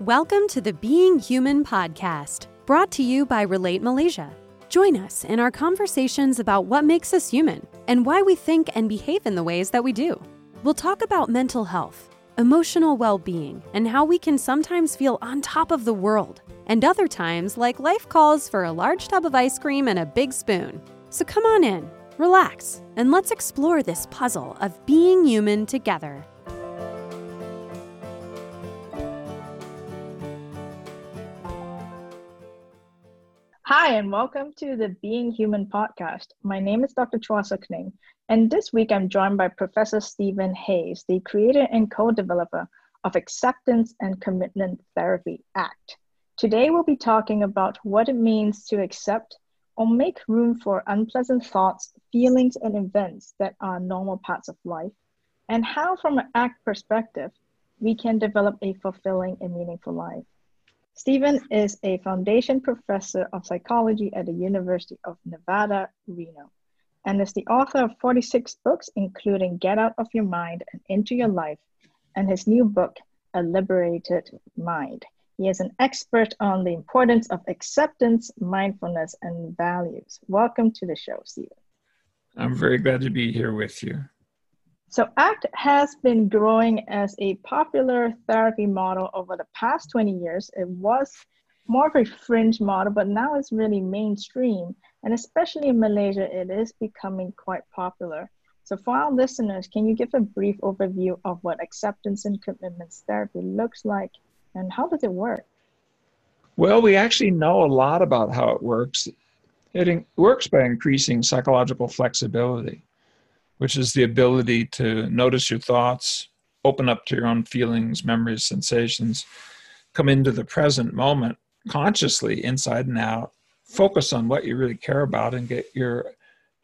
Welcome to the Being Human podcast, brought to you by Relate Malaysia. Join us in our conversations about what makes us human and why we think and behave in the ways that we do. We'll talk about mental health, emotional well being, and how we can sometimes feel on top of the world, and other times, like life calls for a large tub of ice cream and a big spoon. So come on in, relax, and let's explore this puzzle of being human together. Hi, and welcome to the Being Human podcast. My name is Dr. Chua Sook Ning, and this week I'm joined by Professor Steven Hayes, the creator and co developer of Acceptance and Commitment Therapy ACT. Today we'll be talking about what it means to accept or make room for unpleasant thoughts, feelings, and events that are normal parts of life, and how, from an ACT perspective, we can develop a fulfilling and meaningful life. Steven is a foundation professor of psychology at the University of Nevada, Reno, and is the author of 46 books, including Get Out of Your Mind and Into Your Life, and his new book, A Liberated Mind. He is an expert on the importance of acceptance, mindfulness, and values. Welcome to the show, Steven. I'm very glad to be here with you. So ACT has been growing as a popular therapy model over the past 20 years. It was more of a fringe model, but now it's really mainstream. And especially in Malaysia, it is becoming quite popular. So for our listeners, can you give a brief overview of what acceptance and commitments therapy looks like and how does it work? Well, we actually know a lot about how it works. It works by increasing psychological flexibility which is the ability to notice your thoughts, open up to your own feelings, memories, sensations, come into the present moment consciously, inside and out, focus on what you really care about, and get your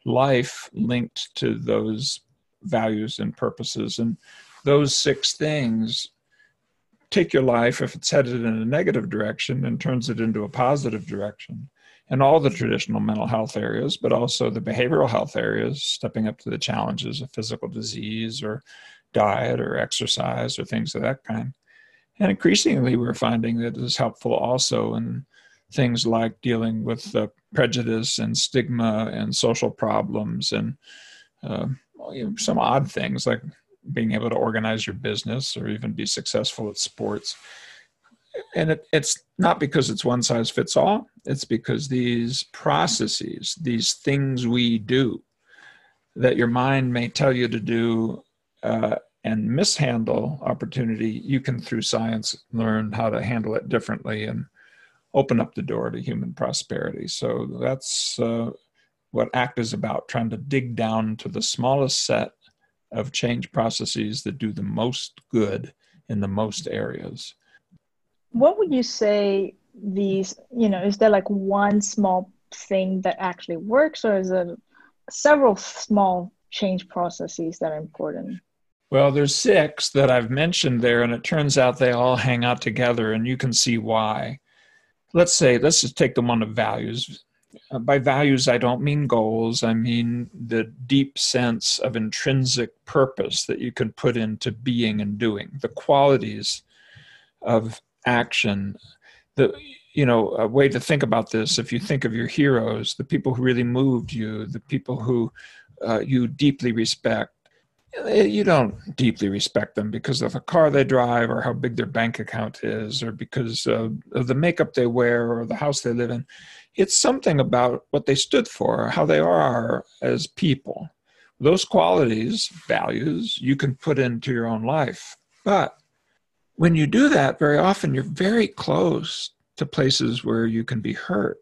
life linked to those values and purposes. And those six things take your life, if it's headed in a negative direction, and turns it into a positive direction in all the traditional mental health areas, but also the behavioral health areas, stepping up to the challenges of physical disease or diet or exercise or things of that kind. And increasingly, we're finding that it is helpful also in things like dealing with uh, prejudice and stigma and social problems and uh, some odd things like being able to organize your business or even be successful at sports and it, it's not because it's one size fits all. It's because these processes these things we do that your mind may tell you to do uh, and mishandle opportunity you can through science learn how to handle it differently and open up the door to human prosperity. So that's uh, what act is about trying to dig down to the smallest set of change processes that do the most good in the most areas what would you say these you know is there like one small thing that actually works or is it several small change processes that are important? Well there's six that i've mentioned there and it turns out they all hang out together and you can see why. Let's say let's just take the one of values. Uh, by values i don't mean goals. I mean the deep sense of intrinsic purpose that you can put into being and doing. The qualities of action. The you know a way to think about this if you think of your heroes the people who really moved you the people who uh, you deeply respect eh, you don't deeply respect them because of a car they drive or how big their bank account is or because of the makeup they wear or the house they live in. It's something about what they stood for how they are as people. Those qualities values you can put into your own life. But when you do that, very often you're very close to places where you can be hurt.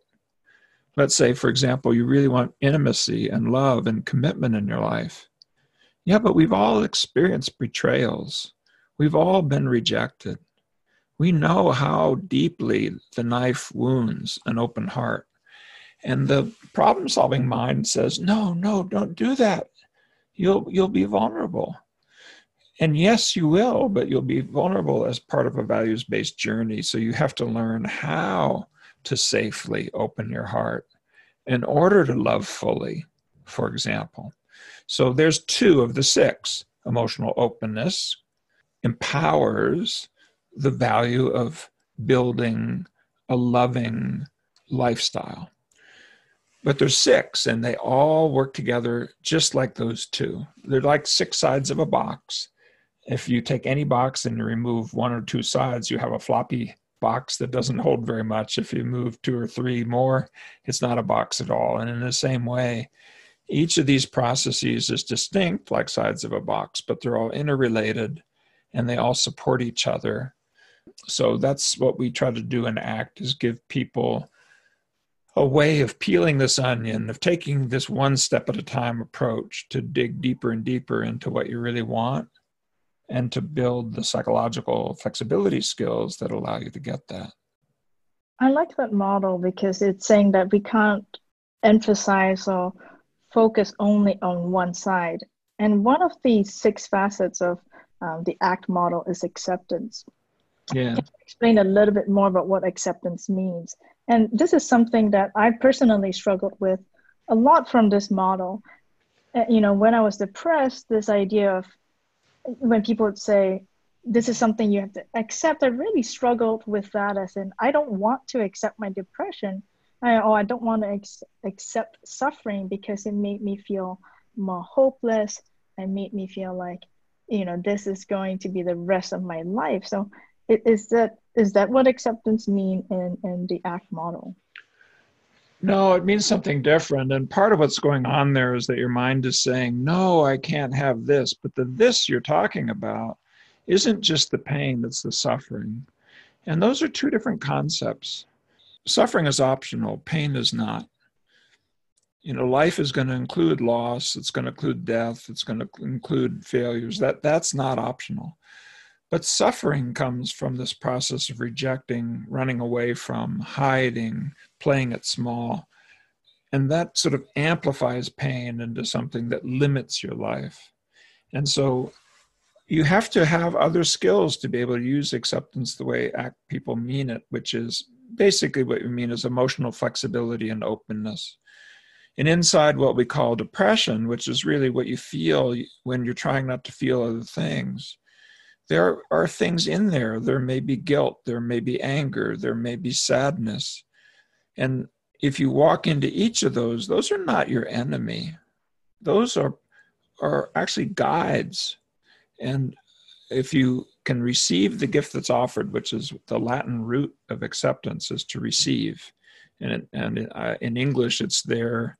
Let's say, for example, you really want intimacy and love and commitment in your life. Yeah, but we've all experienced betrayals. We've all been rejected. We know how deeply the knife wounds an open heart. And the problem solving mind says, no, no, don't do that. You'll, you'll be vulnerable. And yes, you will, but you'll be vulnerable as part of a values based journey. So you have to learn how to safely open your heart in order to love fully, for example. So there's two of the six. Emotional openness empowers the value of building a loving lifestyle. But there's six, and they all work together just like those two. They're like six sides of a box. If you take any box and you remove one or two sides, you have a floppy box that doesn't hold very much. If you move two or three more, it's not a box at all. And in the same way, each of these processes is distinct, like sides of a box, but they're all interrelated and they all support each other. So that's what we try to do in ACT is give people a way of peeling this onion, of taking this one step at a time approach to dig deeper and deeper into what you really want and to build the psychological flexibility skills that allow you to get that. I like that model because it's saying that we can't emphasize or focus only on one side. And one of the six facets of um, the ACT model is acceptance. Yeah. explain a little bit more about what acceptance means? And this is something that I personally struggled with a lot from this model. Uh, you know, when I was depressed, this idea of when people would say, this is something you have to accept, I really struggled with that as in, I don't want to accept my depression. I, oh, I don't want to ex- accept suffering because it made me feel more hopeless and made me feel like, you know, this is going to be the rest of my life. So is that is that what acceptance mean in, in the ACT model? No, it means something different. And part of what's going on there is that your mind is saying, no, I can't have this. But the this you're talking about isn't just the pain, it's the suffering. And those are two different concepts. Suffering is optional, pain is not. You know, life is going to include loss, it's going to include death, it's going to include failures. That that's not optional. But suffering comes from this process of rejecting, running away from, hiding, playing it small. And that sort of amplifies pain into something that limits your life. And so you have to have other skills to be able to use acceptance the way ACT people mean it, which is basically what we mean is emotional flexibility and openness. And inside what we call depression, which is really what you feel when you're trying not to feel other things, there are things in there. There may be guilt, there may be anger, there may be sadness. And if you walk into each of those, those are not your enemy. Those are, are actually guides. And if you can receive the gift that's offered, which is the Latin root of acceptance, is to receive. And, and uh, in English, it's there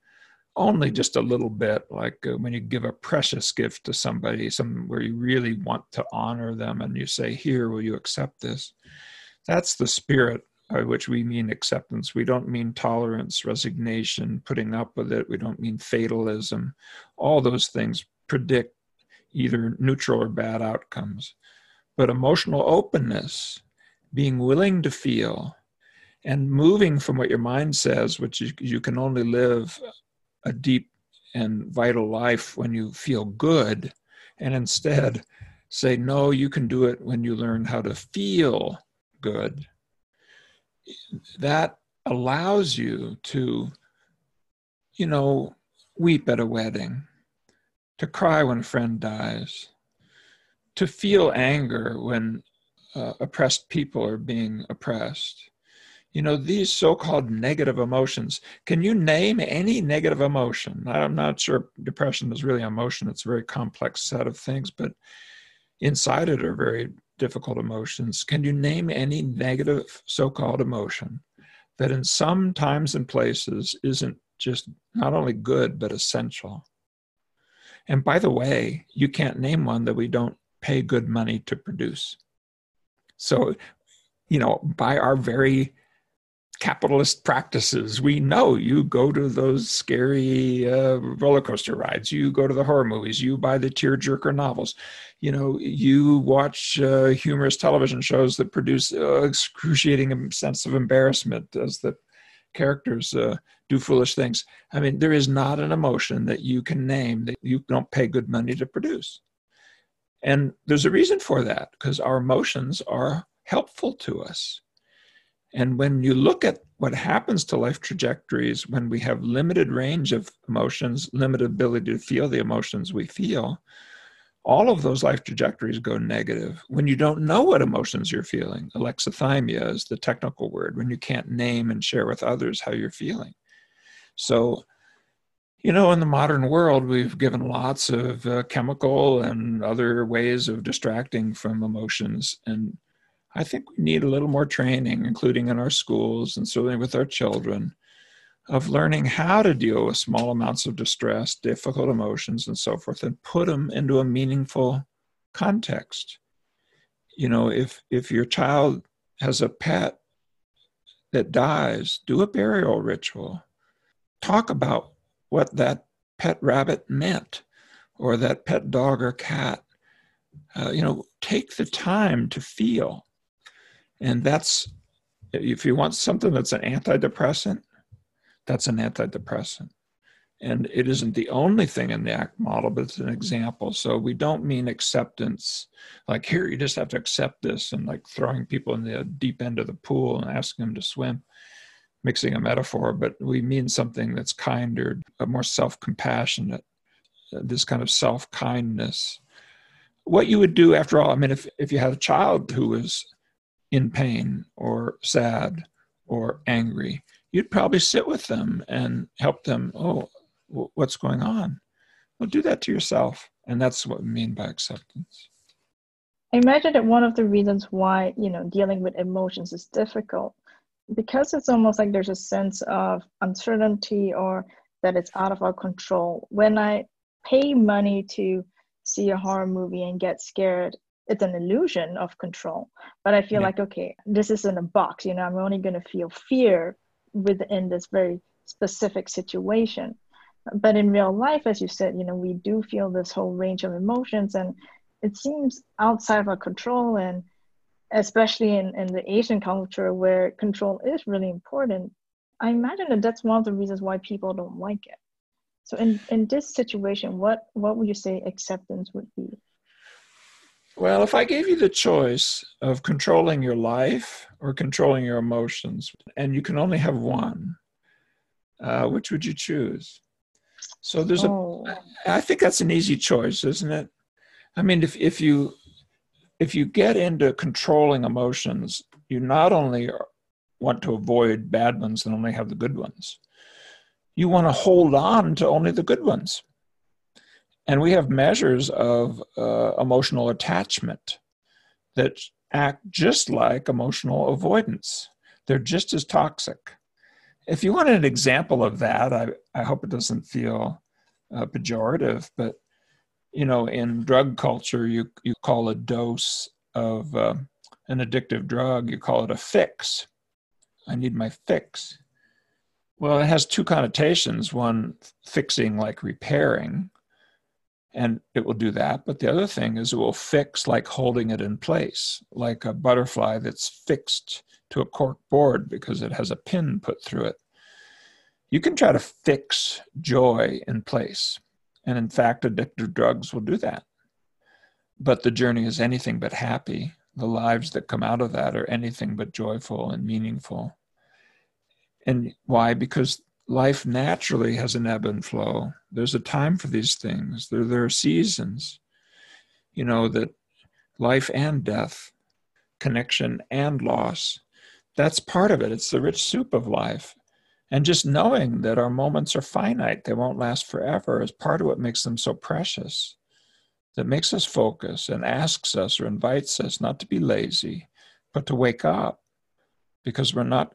only just a little bit like uh, when you give a precious gift to somebody some where you really want to honor them and you say here will you accept this? That's the spirit by which we mean acceptance. We don't mean tolerance resignation putting up with it. We don't mean fatalism. All those things predict either neutral or bad outcomes. But emotional openness being willing to feel and moving from what your mind says which you, you can only live a deep and vital life when you feel good, and instead say, no, you can do it when you learn how to feel good. That allows you to, you know, weep at a wedding, to cry when a friend dies, to feel anger when uh, oppressed people are being oppressed you know these so-called negative emotions can you name any negative emotion? I'm not sure depression is really emotion it's a very complex set of things but inside it are very difficult emotions. Can you name any negative so-called emotion that in some times and places isn't just not only good but essential? And by the way you can't name one that we don't pay good money to produce. So you know by our very capitalist practices. We know you go to those scary uh, roller coaster rides, you go to the horror movies, you buy the tearjerker novels, you know, you watch uh, humorous television shows that produce uh, excruciating sense of embarrassment as the characters uh, do foolish things. I mean, there is not an emotion that you can name that you don't pay good money to produce. And there's a reason for that because our emotions are helpful to us and when you look at what happens to life trajectories when we have limited range of emotions, limited ability to feel the emotions we feel, all of those life trajectories go negative when you don't know what emotions you're feeling. Alexithymia is the technical word, when you can't name and share with others how you're feeling. So, you know, in the modern world, we've given lots of uh, chemical and other ways of distracting from emotions. And I think we need a little more training, including in our schools and certainly with our children, of learning how to deal with small amounts of distress, difficult emotions, and so forth, and put them into a meaningful context. You know, if if your child has a pet that dies, do a burial ritual. Talk about what that pet rabbit meant, or that pet dog or cat. Uh, you know, take the time to feel, and that's if you want something that's an antidepressant that's an antidepressant. And it isn't the only thing in the ACT model, but it's an example. So we don't mean acceptance, like here, you just have to accept this and like throwing people in the deep end of the pool and asking them to swim, mixing a metaphor, but we mean something that's kinder, more self compassionate, uh, this kind of self kindness. What you would do, after all, I mean, if, if you had a child who was in pain or sad or angry, you'd probably sit with them and help them. Oh, what's going on? Well, do that to yourself. And that's what we mean by acceptance. I imagine that one of the reasons why, you know, dealing with emotions is difficult because it's almost like there's a sense of uncertainty or that it's out of our control. When I pay money to see a horror movie and get scared, it's an illusion of control. But I feel yeah. like, okay, this is in a box, you know, I'm only going to feel fear within this very specific situation but in real life as you said you know we do feel this whole range of emotions and it seems outside of our control and especially in, in the asian culture where control is really important i imagine that that's one of the reasons why people don't like it so in, in this situation what what would you say acceptance would be well, if I gave you the choice of controlling your life or controlling your emotions, and you can only have one, uh, which would you choose? So there's oh. a. I think that's an easy choice, isn't it? I mean, if if you if you get into controlling emotions, you not only want to avoid bad ones and only have the good ones, you want to hold on to only the good ones. And we have measures of uh, emotional attachment that act just like emotional avoidance. They're just as toxic. If you want an example of that, I, I hope it doesn't feel uh, pejorative, but you know, in drug culture, you, you call a dose of uh, an addictive drug, you call it a fix. I need my fix. Well, it has two connotations one, fixing like repairing, and it will do that. But the other thing is it will fix like holding it in place, like a butterfly that's fixed to a cork board because it has a pin put through it. You can try to fix joy in place. And in fact, addictive drugs will do that. But the journey is anything but happy. The lives that come out of that are anything but joyful and meaningful. And why? Because life naturally has an ebb and flow. There's a time for these things. There, there are seasons, you know, that life and death, connection and loss, that's part of it. It's the rich soup of life. And just knowing that our moments are finite, they won't last forever, is part of what makes them so precious. That makes us focus and asks us or invites us not to be lazy, but to wake up because we're not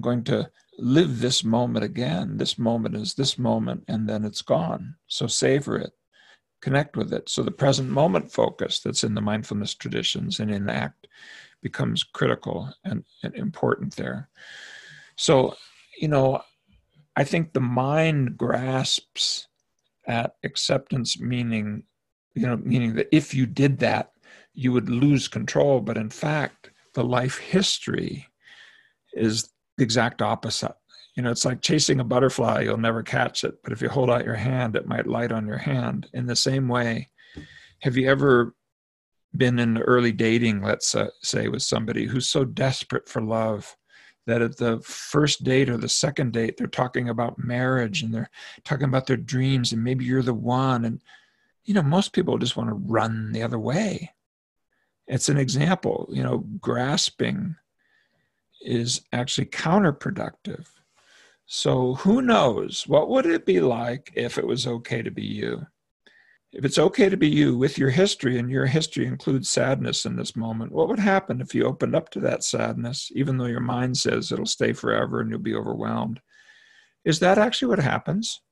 going to live this moment again. This moment is this moment, and then it's gone. So savor it, connect with it. So the present moment focus that's in the mindfulness traditions and in ACT becomes critical and, and important there. So, you know, I think the mind grasps at acceptance meaning, you know, meaning that if you did that, you would lose control. But in fact, the life history is the exact opposite. You know, it's like chasing a butterfly, you'll never catch it. But if you hold out your hand, it might light on your hand. In the same way, have you ever been in early dating, let's say, with somebody who's so desperate for love that at the first date or the second date, they're talking about marriage and they're talking about their dreams, and maybe you're the one. And you know, most people just want to run the other way. It's an example, you know, grasping is actually counterproductive. So who knows? What would it be like if it was okay to be you? If it's okay to be you with your history, and your history includes sadness in this moment, what would happen if you opened up to that sadness, even though your mind says it'll stay forever and you'll be overwhelmed? Is that actually what happens?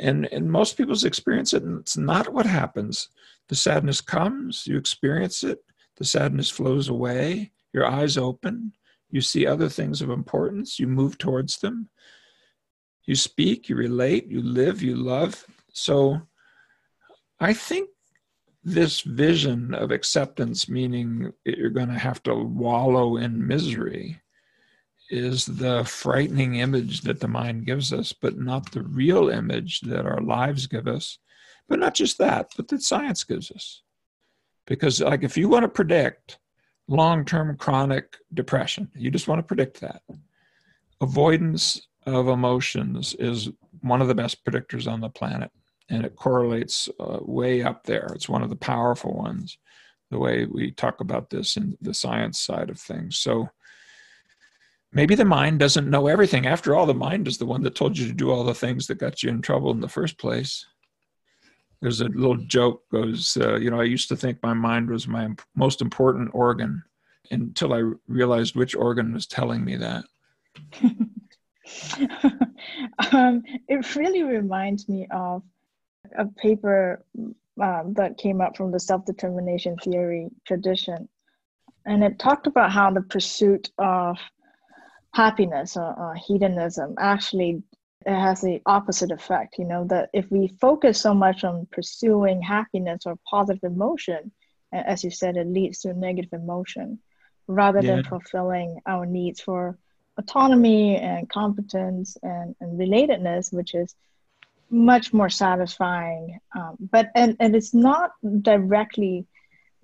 And in most people's experience, it's not what happens. The sadness comes, you experience it, the sadness flows away, your eyes open, you see other things of importance, you move towards them, you speak, you relate, you live, you love. So, I think this vision of acceptance, meaning you're going to have to wallow in misery, is the frightening image that the mind gives us, but not the real image that our lives give us. But not just that, but that science gives us. Because, like, if you want to predict long term chronic depression, you just want to predict that. Avoidance of emotions is one of the best predictors on the planet and it correlates uh, way up there. It's one of the powerful ones, the way we talk about this in the science side of things. So maybe the mind doesn't know everything. After all, the mind is the one that told you to do all the things that got you in trouble in the first place. There's a little joke goes, uh, you know, I used to think my mind was my most important organ until I realized which organ was telling me that. um, it really reminds me of a paper um, that came up from the self-determination theory tradition and it talked about how the pursuit of happiness or, or, hedonism actually it has the opposite effect you know that if we focus so much on pursuing happiness or positive emotion as you said it leads to negative emotion rather yeah. than fulfilling our needs for autonomy and competence and, and relatedness which is much more satisfying um, but and, and it's not directly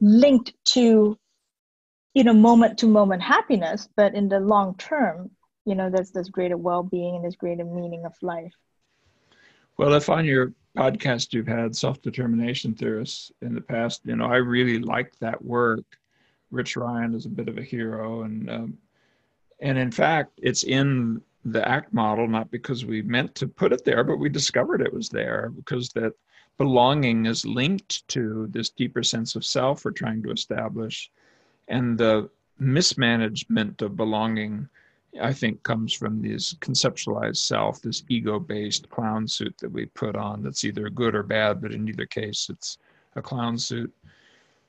linked to you know moment to moment happiness but in the long term you know there's this greater well-being and this greater meaning of life well if on your podcast you've had self-determination theorists in the past you know i really like that work rich ryan is a bit of a hero and um, and in fact it's in the ACT model, not because we meant to put it there, but we discovered it was there because that belonging is linked to this deeper sense of self we're trying to establish. And the mismanagement of belonging, I think, comes from this conceptualized self, this ego based clown suit that we put on that's either good or bad, but in either case, it's a clown suit.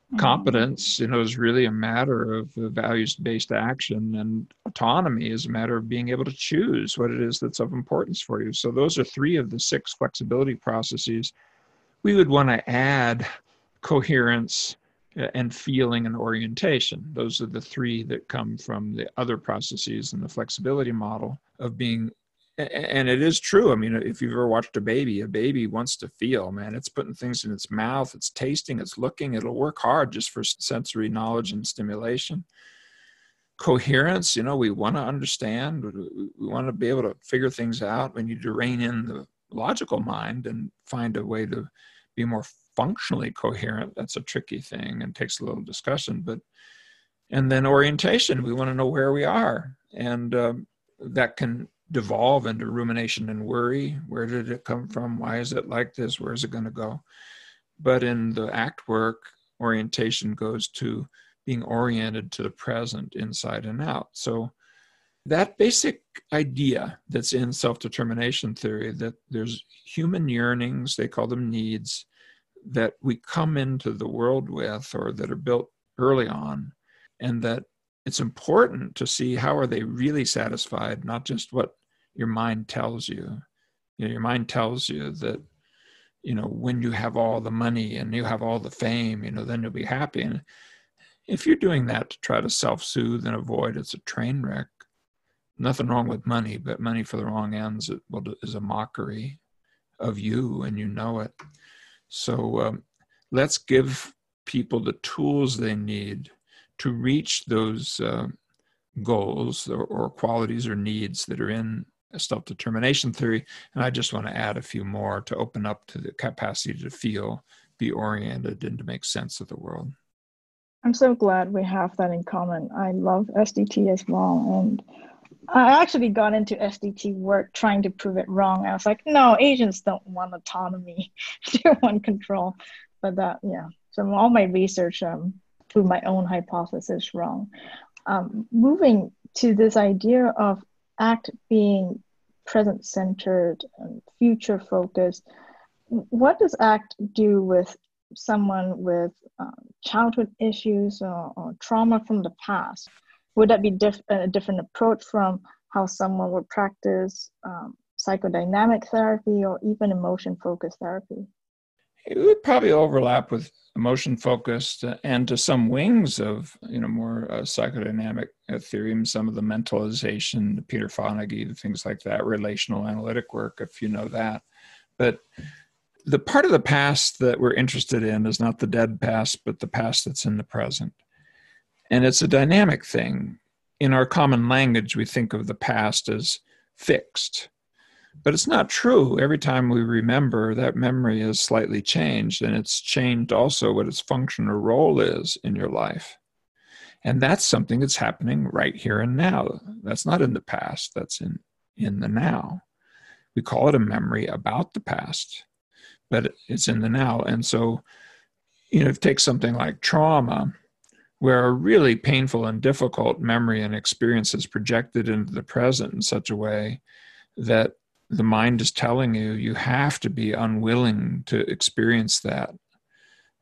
Mm-hmm. competence you know is really a matter of values based action and autonomy is a matter of being able to choose what it is that's of importance for you so those are three of the six flexibility processes we would want to add coherence Uh, and feeling and orientation those are the three that come from the other processes and the flexibility model of being and it is true. I mean, if you've ever watched a baby, a baby wants to feel, man. It's putting things in its mouth, it's tasting, it's looking, it'll work hard just for sensory knowledge and stimulation. Coherence, you know, we want to understand, we want to be able to figure things out. We need to rein in the logical mind and find a way to be more functionally coherent. That's a tricky thing and takes a little discussion, but and then orientation, we want to know where we are. And um, that can devolve into rumination and worry. Where did it come from? Why is it like this? Where is it going to go? But in the act work, orientation goes to being oriented to the present inside and out. So that basic idea that's in self-determination theory that there's human yearnings, they call them needs, that we come into the world with or that are built early on, and that it's important to see how are they really satisfied not just what your mind tells you. You know your mind tells you that you know when you have all the money and you have all the fame you know then you'll be happy. And if you're doing that to try to self-soothe and avoid it's a train wreck nothing wrong with money but money for the wrong ends is a mockery of you and you know it so um, let's give people the tools they need to reach those uh, goals or, or, qualities or needs that are in self determination theory. And I just want to add a few more to open up to the capacity to feel, be oriented, and to make sense of the world. I'm so glad we have that in common. I love SDT as well. And I actually got into SDT work trying to prove it wrong. I was like, no, Asians don't want autonomy, they want control. But that, yeah. So all my research um, proved my own hypothesis wrong. Um, moving to this idea of ACT being present centered and future focused, what does ACT do with someone with uh, childhood issues or, or trauma from the past? Would that be diff- a different approach from how someone would practice um, psychodynamic therapy or even emotion focused therapy? It would probably overlap with emotion focused uh, and to some wings of you know more uh, psychodynamic uh, theory, some of the mentalization, the Peter Fonagy, the things like that, relational analytic work, if you know that. But the part of the past that we're interested in is not the dead past, but the past that's in the present. And it's a dynamic thing. In our common language, we think of the past as fixed. But it's not true. Every time we remember, that memory is slightly changed, and it's changed also what its function or role is in your life. And that's something that's happening right here and now. That's not in the past, that's in, in the now. We call it a memory about the past, but it's in the now. And so, you know, if you take something like trauma, where a really painful and difficult memory and experience is projected into the present in such a way that the mind is telling you you have to be unwilling to experience that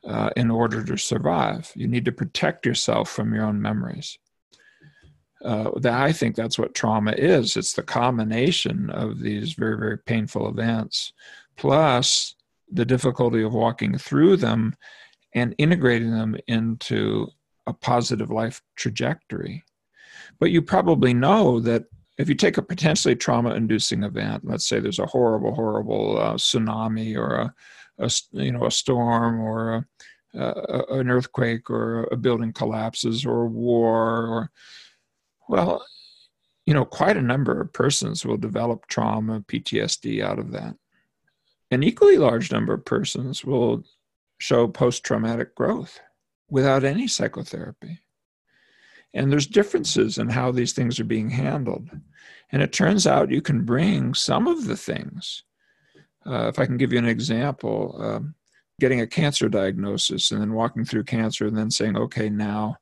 uh, in order to survive. You need to protect yourself from your own memories. Uh, that I think that's what trauma is. It's the combination of these very, very painful events, plus the difficulty of walking through them and integrating them into a positive life trajectory. But you probably know that if you take a potentially trauma inducing event, let's say there's a horrible, horrible uh, tsunami or a, a, you know, a storm or a, an earthquake or a building collapses or a war or, well, you know, quite a number of persons will develop trauma, PTSD out of that. An equally large number of persons will show post traumatic growth without any psychotherapy. And there's differences in how these things are being handled. And it turns out you can bring some of the things. Uh, if I can give you an example, um, getting a cancer diagnosis and then walking through cancer and then saying, okay, now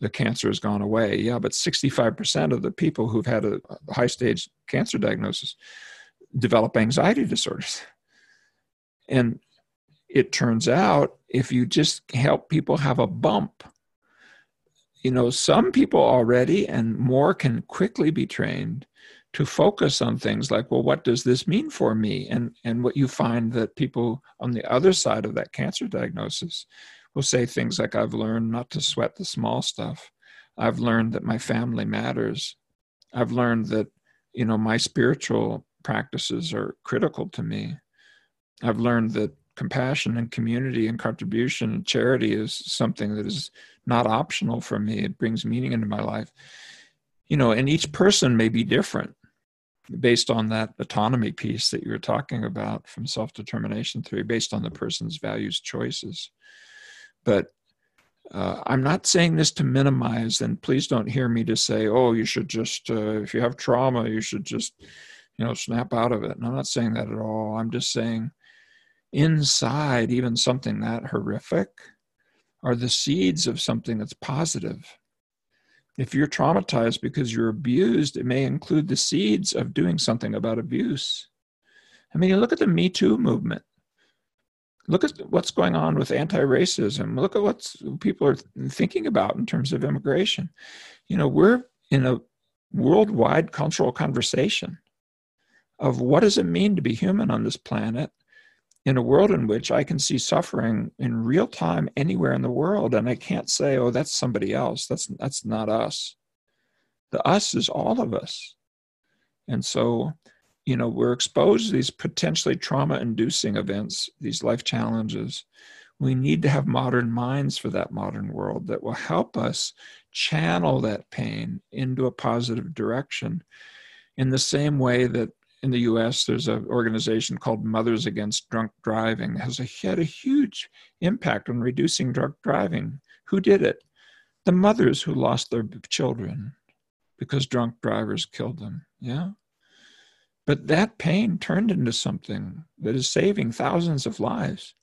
the cancer has gone away. Yeah, but 65% of the people who've had a high stage cancer diagnosis develop anxiety disorders. And it turns out if you just help people have a bump, you know, some people already and more can quickly be trained to focus on things like, well, what does this mean for me? And and what you find that people on the other side of that cancer diagnosis will say things like, I've learned not to sweat the small stuff. I've learned that my family matters. I've learned that, you know, my spiritual practices are critical to me. I've learned that compassion and community and contribution and charity is something that is not optional for me. It brings meaning into my life. You know, and each person may be different based on that autonomy piece that you were talking about from self determination theory, based on the person's values, choices. But uh, I'm not saying this to minimize, and please don't hear me to say, oh, you should just, uh, if you have trauma, you should just, you know, snap out of it. And I'm not saying that at all. I'm just saying inside even something that horrific are the seeds of something that's positive. If you're traumatized because you're abused, it may include the seeds of doing something about abuse. I mean, look at the Me Too movement. Look at what's going on with anti racism. Look at what people are thinking about in terms of immigration. You know, we're in a worldwide cultural conversation of what does it mean to be human on this planet in a world in which I can see suffering in real time anywhere in the world, and I can't say, "Oh, that's somebody else." That's that's not us. The us is all of us, and so, you know, we're exposed to these potentially trauma-inducing events, these life challenges. We need to have modern minds for that modern world that will help us channel that pain into a positive direction In the same way that in the US, there's an organization called Mothers Against Drunk Driving that has a, had a huge impact on reducing drunk driving. Who did it? The mothers who lost their children because drunk drivers killed them. Yeah. But that pain turned into something that is saving thousands of lives.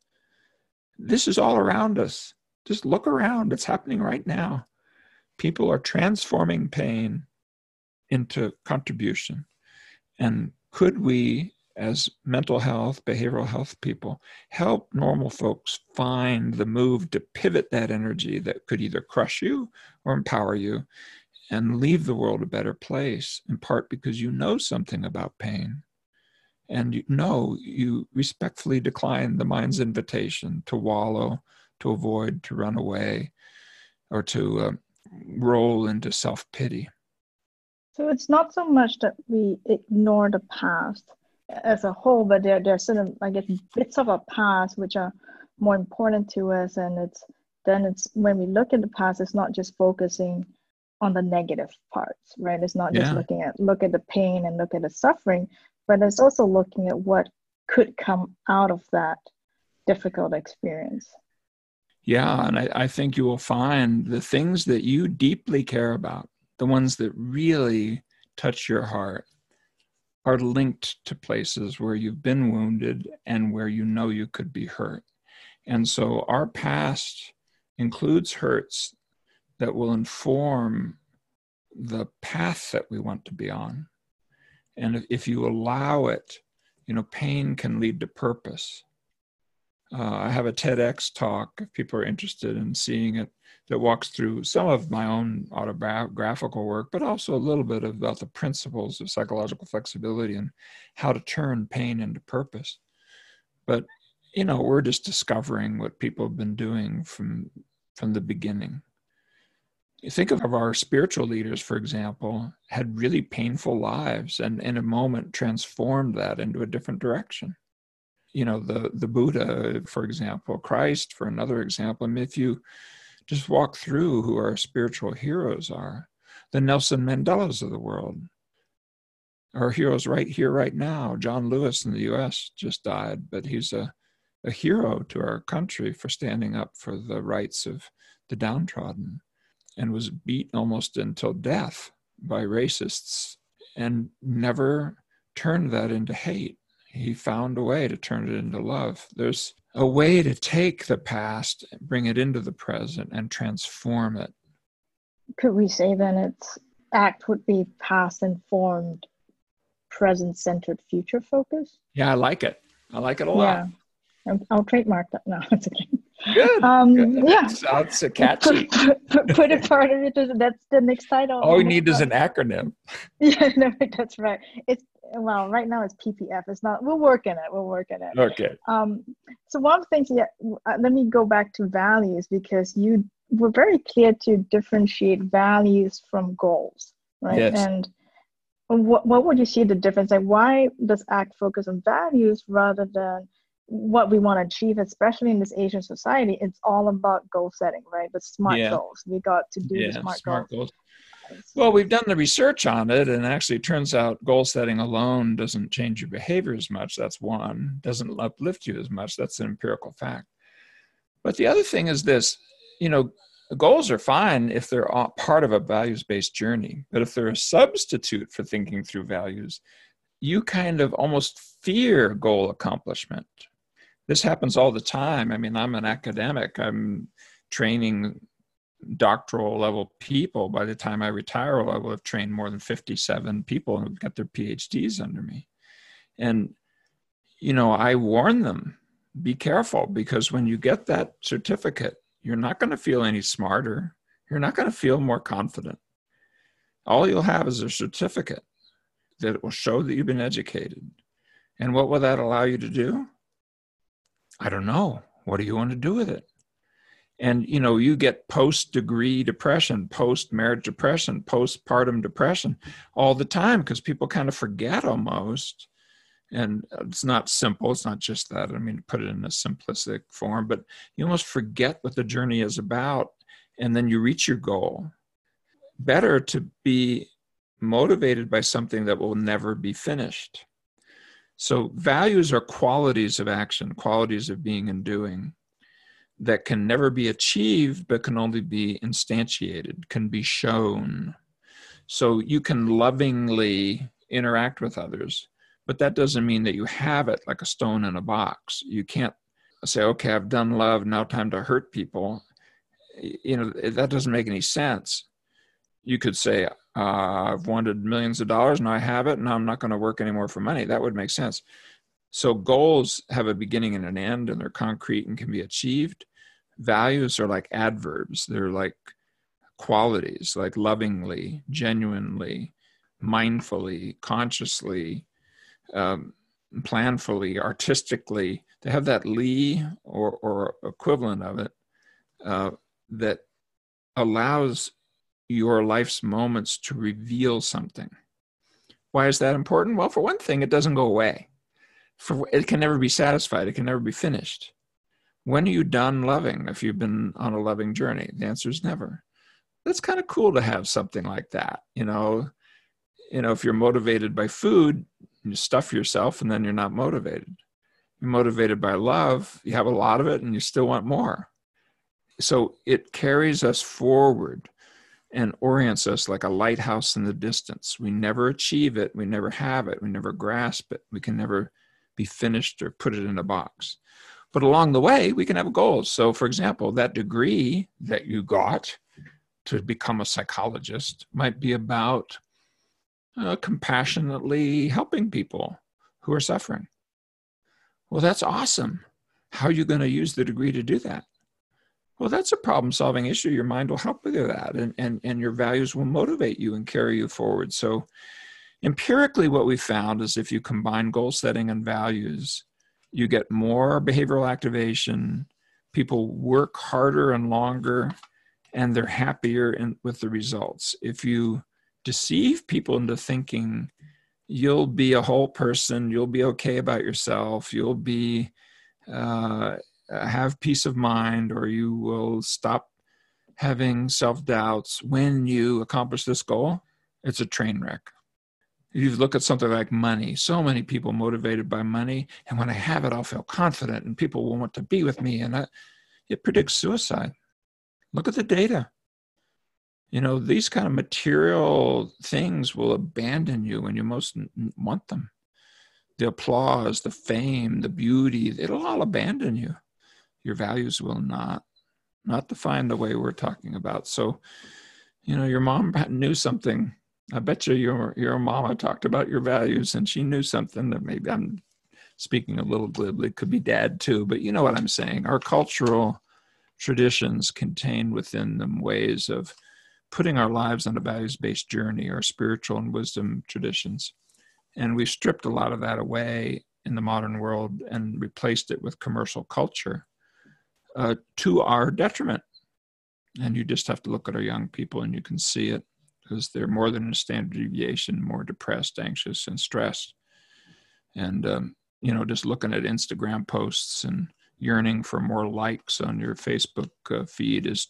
This is all around us. Just look around. It's happening right now. People are transforming pain into contribution. And could we, as mental health, behavioral health people, help normal folks find the move to pivot that energy that could either crush you or empower you and leave the world a better place, in part because you know something about pain. And you know you respectfully decline the mind's invitation to wallow, to avoid, to run away, or to uh, roll into self pity. So it's not so much that we ignore the past as a whole, but there, there are certain, I guess, bits of our past which are more important to us. And it's then it's when we look at the past, it's not just focusing on the negative parts, right? It's not just looking at look at the pain and look at the suffering, but it's also looking at what could come out of that difficult experience. Yeah, and I, I think you will find the things that you deeply care about the ones that really touch your heart are linked to places where you've been wounded and where you know you could be hurt. And so our past includes hurts that will inform the path that we want to be on. And if you allow it, you know, pain can lead to purpose. Uh, I have a TEDx talk if people are interested in seeing it that walks through some of my own autobiographical work, but also a little bit about the principles of psychological flexibility and how to turn pain into purpose. But you know, we're just discovering what people have been doing from from the beginning. You think of our spiritual leaders, for example, had really painful lives and in a moment transformed that into a different direction. You know, the the Buddha, for example, Christ, for another example. I mean, if you just walk through who our spiritual heroes are. The Nelson Mandelas of the world. Our heroes right here, right now. John Lewis in the US just died, but he's a, a hero to our country for standing up for the rights of the downtrodden and was beaten almost until death by racists and never turned that into hate. He found a way to turn it into love. There's a way to take the past, bring it into the present, and transform it. Could we say then its act would be past informed, present centered, future focus? Yeah, I like it. I like it a lot. Yeah, I'll, trademark that. No, it's okay. Good. Um, Good. Yeah. Sounds catchy. Put, put, put it part of it. That's the next title. All we need is an acronym. Yeah, no, that's right. It's well, right now it's PPF. It's not. We're working it. We're working it. Okay. Um. So one of the things, yeah. Uh, let me go back to values because you were very clear to differentiate values from goals, right? Yes. And what what would you see the difference? Like, why does ACT focus on values rather than what we want to achieve, especially in this Asian society? It's all about goal setting, right? The smart yeah. goals. We got to do yeah, the smart, smart goals. goals well, we've done the research on it, and actually, it turns out goal setting alone doesn't change your behavior as much. That's one. Doesn't uplift you as much. That's an empirical fact. But the other thing is this: you know, goals are fine if they're part of a values-based journey, but if they're a substitute for thinking through values, you kind of almost fear goal accomplishment. This happens all the time. I mean, I'm an academic. I'm training doctoral level people. By the time I retire, I will have trained more than 57 people and got their PhDs under me. And, you know, I warn them be careful because when you get that certificate, you're not going to feel any smarter. You're not going to feel more confident. All you'll have is a certificate that will show that you've been educated. And what will that allow you to do? I don't know. What do you want to do with it? And you know you get post degree depression post marriage depression postpartum depression all the time because people kind of forget almost. And it's not simple it's not just that i mean put it in a simplistic form but you almost forget what the journey is about and then you reach your goal. Better to be motivated by something that will never be finished. So, values are qualities of action, qualities of being and doing that can never be achieved, but can only be instantiated, can be shown. So, you can lovingly interact with others, but that doesn't mean that you have it like a stone in a box. You can't say, okay, I've done love, now time to hurt people. You know, that doesn't make any sense. You could say, uh, I've wanted millions of dollars, now I have it, and I'm not going to work anymore for money. That would make sense. So goals have a beginning and an end, and they're concrete and can be achieved. Values are like adverbs, they're like qualities, like lovingly, genuinely, mindfully, consciously, um, planfully, artistically, to have that Lee or, or equivalent of it uh, that allows your life's moments to reveal something. Why is that important? Well, for one thing, it doesn't go away. For, it can never be satisfied. It can never be finished. When are you done loving if you've been on a loving journey? The answer is never. That's kind of cool to have something like that. You know, you know, if you're motivated by food, you stuff yourself and then you're not motivated. You're motivated by love, you have a lot of it and you still want more. So it carries us forward and orients us like a lighthouse in the distance. We never achieve it, we never have it, we never grasp it, we can never be finished or put it in a box. But along the way, we can have goals. So, for example, that degree that you got to become a psychologist might be about uh, compassionately helping people who are suffering. Well, that's awesome. How are you going to use the degree to do that? Well, that's a problem solving issue. Your mind will help with that, and, and, and your values will motivate you and carry you forward. So, empirically, what we found is if you combine goal setting and values, you get more behavioral activation. People work harder and longer, and they're happier in, with the results. If you deceive people into thinking you'll be a whole person, you'll be okay about yourself, you'll be uh, have peace of mind, or you will stop having self doubts when you accomplish this goal. It's a train wreck. You look at something like money. So many people motivated by money, and when I have it, I'll feel confident, and people will want to be with me, and I, it predicts suicide. Look at the data you know these kind of material things will abandon you when you most want them the applause the fame the beauty it'll all abandon you your values will not not define the way we're talking about so you know your mom knew something i bet you your your mama talked about your values and she knew something that maybe i'm speaking a little glibly could be dad too but you know what i'm saying our cultural traditions contain within them ways of putting our lives on a values based journey, our spiritual and wisdom traditions. And we've stripped a lot of that away in the modern world and replaced it with commercial culture uh, to our detriment. And you just have to look at our young people and you can see it because they're more than a standard deviation, more depressed, anxious, and stressed. And, um, you know, just looking at Instagram posts and yearning for more likes on your Facebook uh, feed is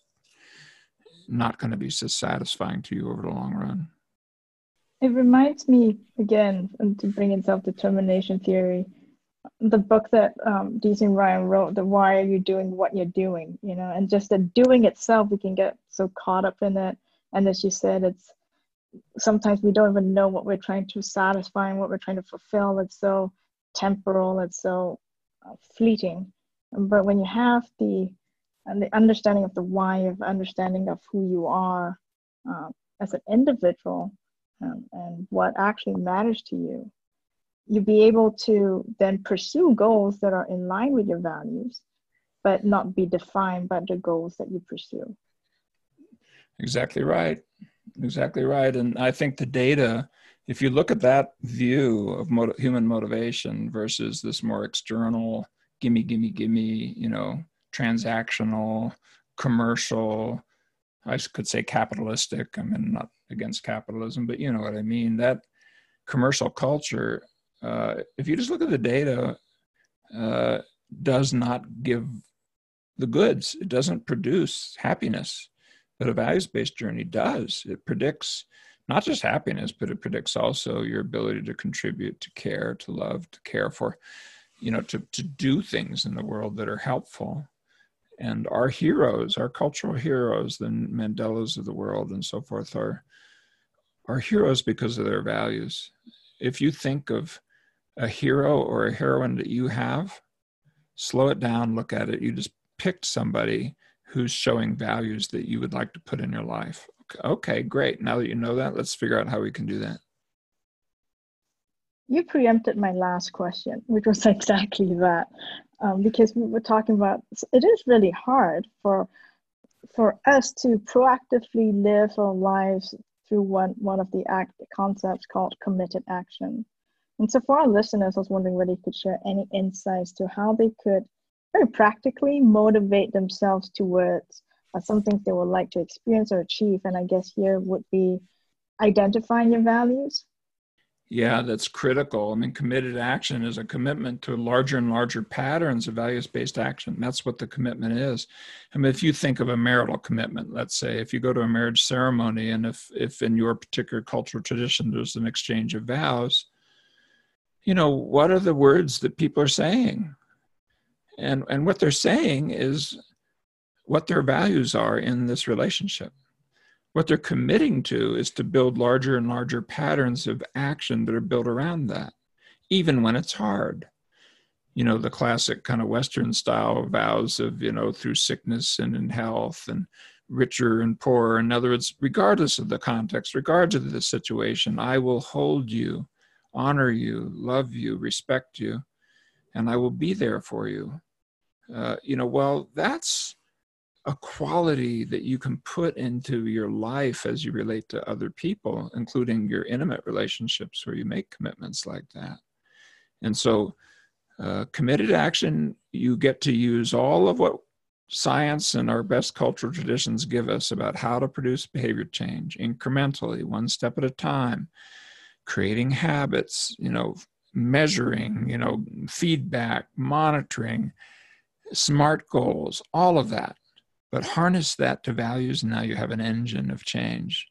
not going to be so satisfying to you over the long run. It reminds me again to bring in self determination theory, the book that um, Deci Ryan wrote, the Why Are You Doing What You're Doing, you know, and just the doing itself, we can get so caught up in it. And as you said, it's sometimes we don't even know what we're trying to satisfy and what we're trying to fulfill. It's so temporal, it's so uh, fleeting. But when you have the and the understanding of the why of understanding of who you are um, as an individual um, and what actually matters to you you'll be able to then pursue goals that are in line with your values but not be defined by the goals that you pursue exactly right exactly right and i think the data if you look at that view of human motivation versus this more external gimme gimme gimme you know transactional, commercial, I could say capitalistic. I mean, not against capitalism, but you know what I mean. That commercial culture, uh, if you just look at the data, uh, does not give the goods. It doesn't produce happiness that a values based journey does. It predicts not just happiness, but it predicts also your ability to contribute, to care, to love, to care for, you know, to, to do things in the world that are helpful. And our heroes, our cultural heroes, the Mandelas of the world and so forth, are, are heroes because of their values. If you think of a hero or a heroine that you have, slow it down, look at it. You just picked somebody who's showing values that you would like to put in your life. Okay, great. Now that you know that, let's figure out how we can do that. You preempted my last question, which was exactly that, um, because we were talking about it is really hard for for us to proactively live our lives through one one of the ACT concepts called committed action. And so, for our listeners, I was wondering whether you could share any insights to how they could very practically motivate themselves towards uh, some things they would like to experience or achieve. And I guess here would be identifying your values. Yeah, that's critical. I mean, committed action is a commitment to larger and larger patterns of values based action. That's what the commitment is. I mean, if you think of a marital commitment, let's say, if you go to a marriage ceremony and if, if in your particular cultural tradition there's an exchange of vows, you know, what are the words that people are saying? And, and what they're saying is what their values are in this relationship. What they're committing to is to build larger and larger patterns of action that are built around that, even when it's hard. You know, the classic kind of Western style vows of, you know, through sickness and in health and richer and poorer. In other words, regardless of the context, regardless of the situation, I will hold you, honor you, love you, respect you, and I will be there for you. Uh, you know, well, that's a quality that you can put into your life as you relate to other people, including your intimate relationships where you make commitments like that. And so, uh, committed action, you get to use all of what science and our best cultural traditions give us about how to produce behavior change incrementally, one step at a time, creating habits, you know, measuring, you know, feedback, monitoring, smart goals, all of that but harness that to values and now you have an engine of change.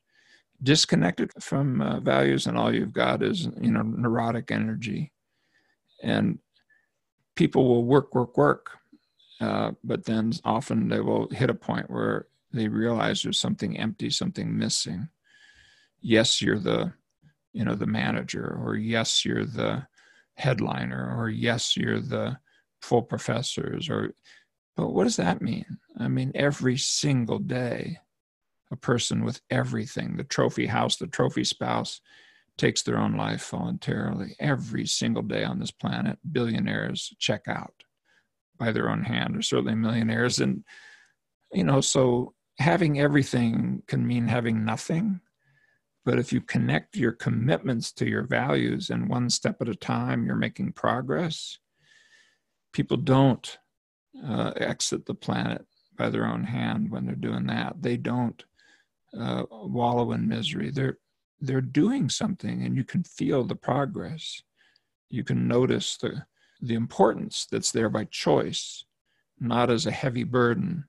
Disconnected from uh, values and all you've got is you know neurotic energy. And people will work work work uh, but then often they will hit a point where they realize there's something empty something missing. Yes you're the you know the manager or yes you're the headliner or yes you're the full professors or but what does that mean? I mean, every single day, a person with everything the trophy house, the trophy spouse takes their own life voluntarily. Every single day on this planet, billionaires check out by their own hand, or certainly millionaires. And, you know, so having everything can mean having nothing. But if you connect your commitments to your values and one step at a time, you're making progress. People don't uh, exit the planet by their own hand when they're doing that. They don't uh, wallow in misery. They're they're doing something, and you can feel the progress. You can notice the the importance that's there by choice, not as a heavy burden,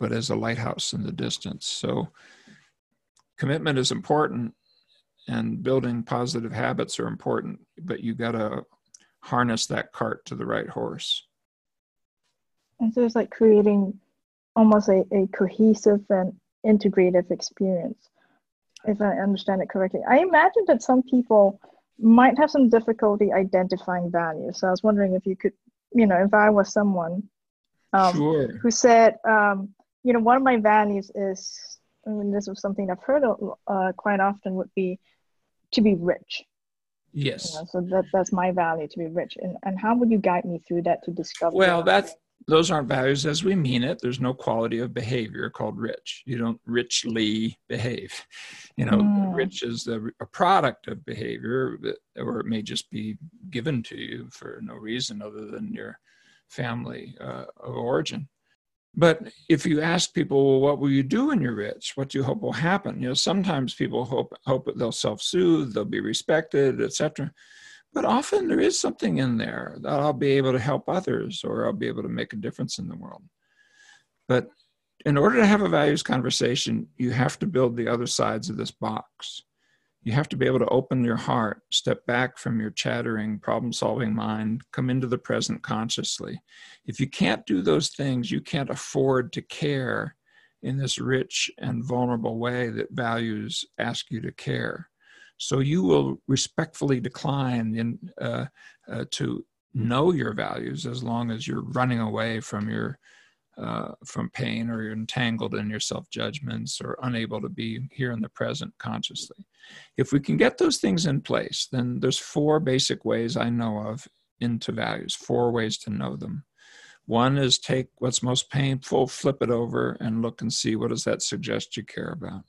but as a lighthouse in the distance. So, commitment is important, and building positive habits are important, but you got to harness that cart to the right horse. And so it's like creating almost a, a cohesive and integrative experience, if I understand it correctly. I imagine that some people might have some difficulty identifying values. So I was wondering if you could, you know, if I was someone um, sure. who said, um, you know, one of my values is, I mean, this was something I've heard uh, quite often would be to be rich. Yes. So that, that's my value to be rich. And, and how would you guide me through that to discover? Well, that's, those aren't values as we mean it. There's no quality of behavior called rich. You don't richly behave. You know, mm. rich is a, a product of behavior, or it may just be given to you for no reason other than your family uh, of origin. But if you ask people, well, what will you do when you're rich? What do you hope will happen? You know, sometimes people hope hope that they'll self-soothe, they'll be respected, etc. But often there is something in there that I'll be able to help others or I'll be able to make a difference in the world. But in order to have a values conversation, you have to build the other sides of this box. You have to be able to open your heart, step back from your chattering, problem solving mind, come into the present consciously. If you can't do those things, you can't afford to care in this rich and vulnerable way that values ask you to care. So you will respectfully decline in, uh, uh, to know your values as long as you're running away from your uh, from pain or you're entangled in your self judgments or unable to be here in the present consciously. If we can get those things in place, then there's four basic ways I know of into values, four ways to know them. One is take what's most painful, flip it over, and look and see what does that suggest you care about.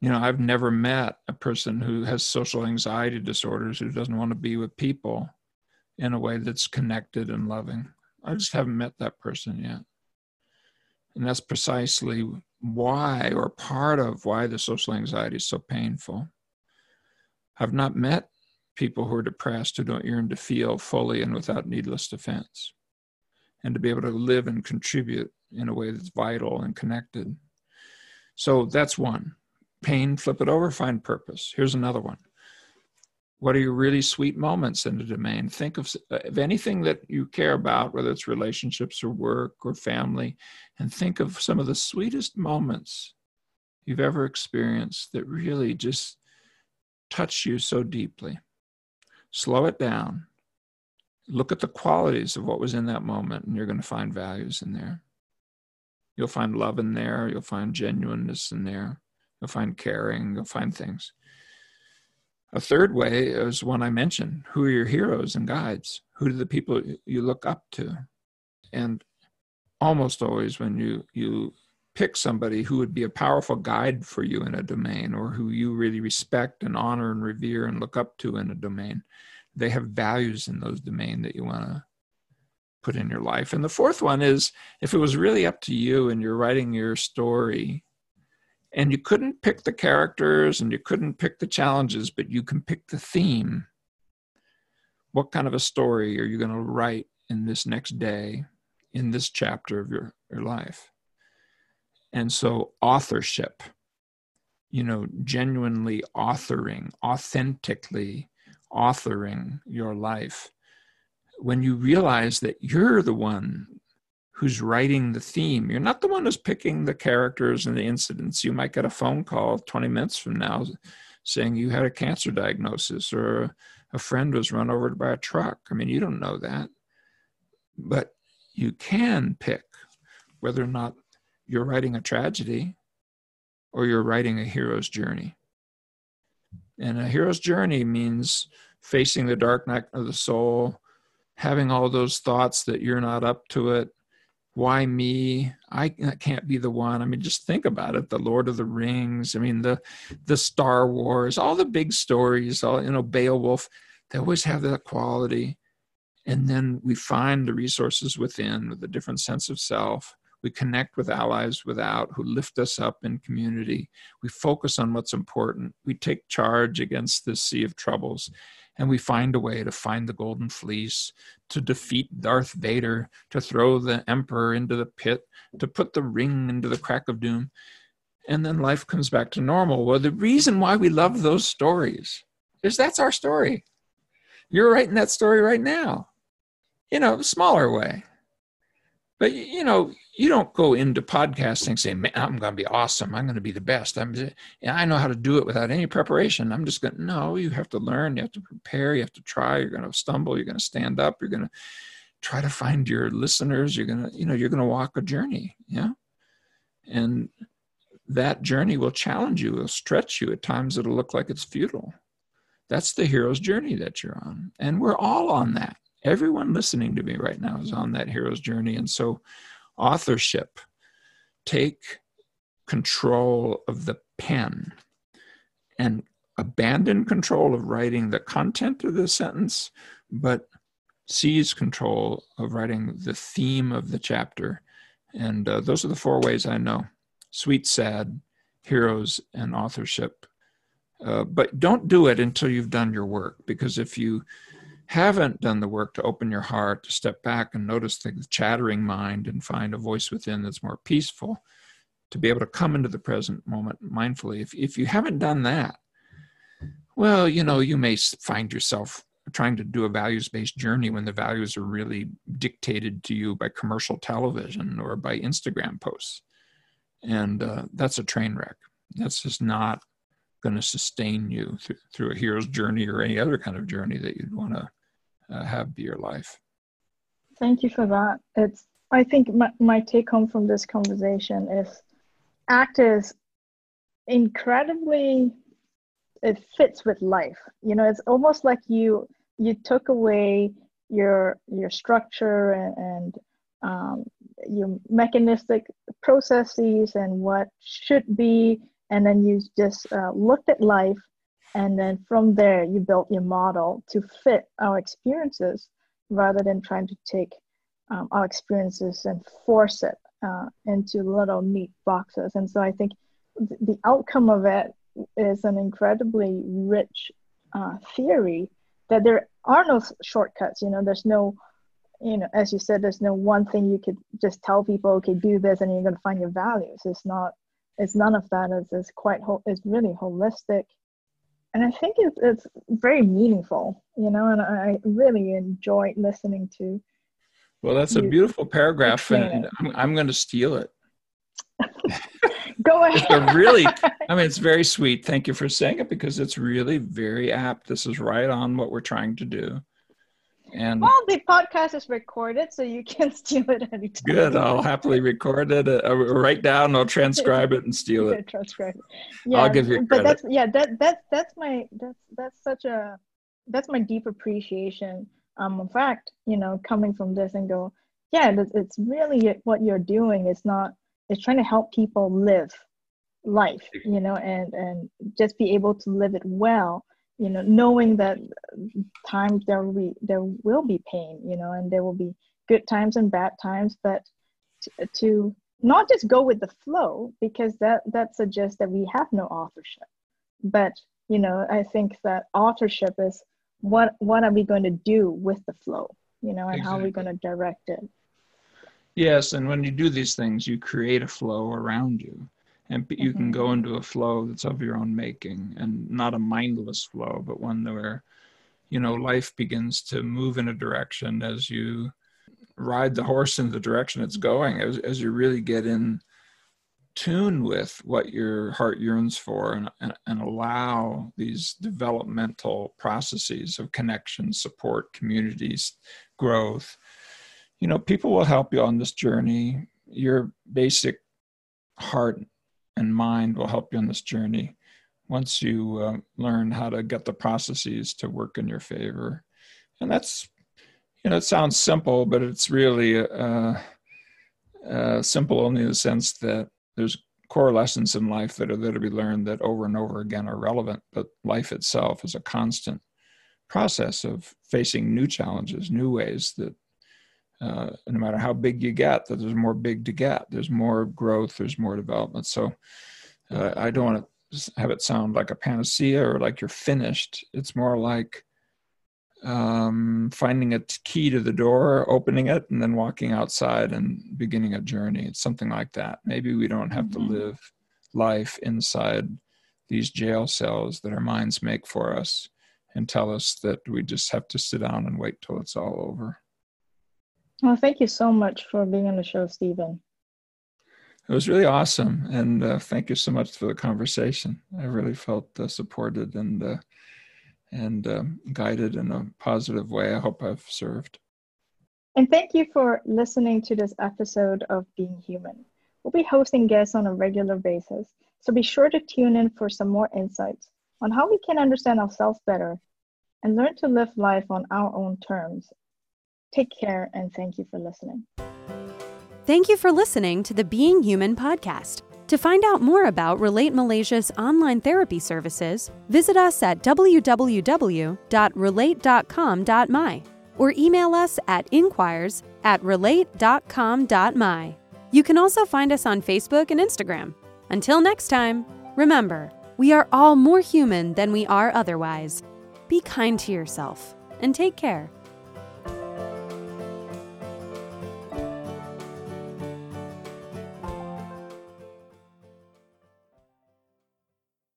You know, I've never met a person who has social anxiety disorders who doesn't want to be with people in a way that's connected and loving. I just haven't met that person yet. And that's precisely why, or part of why, the social anxiety is so painful. I've not met people who are depressed who don't yearn to feel fully and without needless defense, and to be able to live and contribute in a way that's vital and connected. So that's one. Pain, flip it over, find purpose. Here's another one. What are your really sweet moments in the domain? Think of, of anything that you care about, whether it's relationships or work or family, and think of some of the sweetest moments you've ever experienced that really just touch you so deeply. Slow it down. Look at the qualities of what was in that moment, and you're going to find values in there. You'll find love in there. You'll find genuineness in there. You'll find caring. You'll find things. A third way is one I mentioned who are your heroes and guides? Who are the people you look up to? And almost always, when you, you pick somebody who would be a powerful guide for you in a domain or who you really respect and honor and revere and look up to in a domain, they have values in those domain that you want to put in your life. And the fourth one is if it was really up to you and you're writing your story and you couldn't pick the characters and you couldn't pick the challenges, but you can pick the theme. What kind of a story are you going to write in this next day, in this chapter of your, your life? And so, authorship, you know, genuinely authoring, authentically authoring your life, when you realize that you're the one who's writing the theme. You're not the one who's picking the characters and the incidents. You might get a phone call 20 minutes from now saying you had a cancer diagnosis or a friend was run over by a truck. I mean, you don't know that. But you can pick whether or not you're writing a tragedy or you're writing a hero's journey. And a hero's journey means facing the dark night of the soul, having all those thoughts that you're not up to it, why me? I, can't be the one. I mean just think about it. The lord of the rings i mean the the star wars all the big stories all you know beowulf they always have that quality. And then we find the resources within with a different sense of self. We connect with allies without who lift us up in community. We focus on what's important. We take charge against this sea of troubles and we find a way to find the golden fleece, to defeat Darth Vader, to throw the Emperor into the pit, to put the ring into the crack of doom. And then life comes back to normal. Well, the reason why we love those stories is that's our story. You're writing that story right now, in a smaller way. But you know, you don't go into podcasting saying, "Man, I'm going to be awesome. I'm going to be the best. I'm, I know how to do it without any preparation. I'm just going." to No, you have to learn. You have to prepare. You have to try. You're going to stumble. You're going to stand up. You're going to try to find your listeners. You're going to, you know, you're going to walk a journey. Yeah, and that journey will challenge you. Will stretch you. At times, it'll look like it's futile. That's the hero's journey that you're on, and we're all on that everyone listening to me right now is on that hero's journey. And so, authorship, take control of the pen and abandon control of writing the content of the sentence, but seize control of writing the theme of the chapter. And uh, those are the four ways I know sweet, sad, heroes, and authorship. Uh, but don't do it until you've done your work, because if you haven't done the work to open your heart, to step back and notice the chattering mind and find a voice within that's more peaceful, to be able to come into the present moment mindfully. If, if you haven't done that, well, you know, you may find yourself trying to do a values based journey when the values are really dictated to you by commercial television or by Instagram posts. And uh, that's a train wreck. That's just not going to sustain you th- through a hero's journey or any other kind of journey that you'd want to uh, have be your life. Thank you for that. It's I think my, my take home from this conversation is ACT is incredibly it fits with life. You know, it's almost like you you took away your your structure and, and um, your mechanistic processes and what should be, and then you just uh, looked at life, and then from there you build your model to fit our experiences rather than trying to take um, our experiences and force it uh, into little neat boxes. And so I think th- the outcome of it is an incredibly rich uh, theory that there are no shortcuts. You know, there's no, you know, as you said, there's no one thing you could just tell people, okay, do this, and you're going to find your values. It's not. It's none of that. It's, it's quite. It's really holistic, and I think it's it's very meaningful. You know, and I really enjoy listening to. Well, that's a beautiful paragraph, and I'm, I'm going to steal it. Go ahead. It's really, I mean, it's very sweet. Thank you for saying it because it's really very apt. This is right on what we're trying to do. And well, the podcast is recorded, so you can steal it anytime. Good. I'll happily record it. Uh, write down. I'll transcribe it and steal it. transcribe. Yeah, I'll give you. Credit. But that's yeah. That that's that's my that's that's such a that's my deep appreciation. Um, in fact, you know, coming from this and go, yeah, it's, it's really what you're doing. It's not is trying to help people live life you know and and just be able to live it well you know knowing that times there will be there will be pain you know and there will be good times and bad times but to, to not just go with the flow because that that suggests that we have no authorship but you know i think that authorship is what what are we going to do with the flow you know and exactly. how are we going to direct it Yes, and when you do these things, you create a flow around you. And you mm-hmm. can go into a flow that's of your own making and not a mindless flow, but one where, you know, life begins to move in a direction as you ride the horse in the direction it's going, as, as you really get in tune with what your heart yearns for and, and, and allow these developmental processes of connection, support, communities, growth you know, people will help you on this journey. Your basic heart and mind will help you on this journey once you uh, learn how to get the processes to work in your favor. And that's, you know, it sounds simple, but it's really uh, uh, simple only in the sense that there's core lessons in life that are there to be learned that over and over again are relevant, but life itself is a constant process of facing new challenges, new ways that uh, no matter how big you get, that there's more big to get. There's more growth. There's more development. So uh, I don't want to have it sound like a panacea or like you're finished. It's more like um, finding a key to the door, opening it, and then walking outside and beginning a journey. It's something like that. Maybe we don't have mm-hmm. to live life inside these jail cells that our minds make for us and tell us that we just have to sit down and wait till it's all over. Well, thank you so much for being on the show, Steven. It was really awesome, and uh, thank you so much for the conversation. I really felt uh, supported and uh, and um, guided in a positive way. I hope I've served. And thank you for listening to this episode of Being Human. We'll be hosting guests on a regular basis, so be sure to tune in for some more insights on how we can understand ourselves better and learn to live life on our own terms Take care and thank you for listening. Thank you for listening to the Being Human podcast. To find out more about Relate Malaysia's online therapy services, visit us at www.relate.com.my or email us at inquiries at relate.com.my. You can also find us on Facebook and Instagram. Until next time, remember, we are all more human than we are otherwise. Be kind to yourself and take care.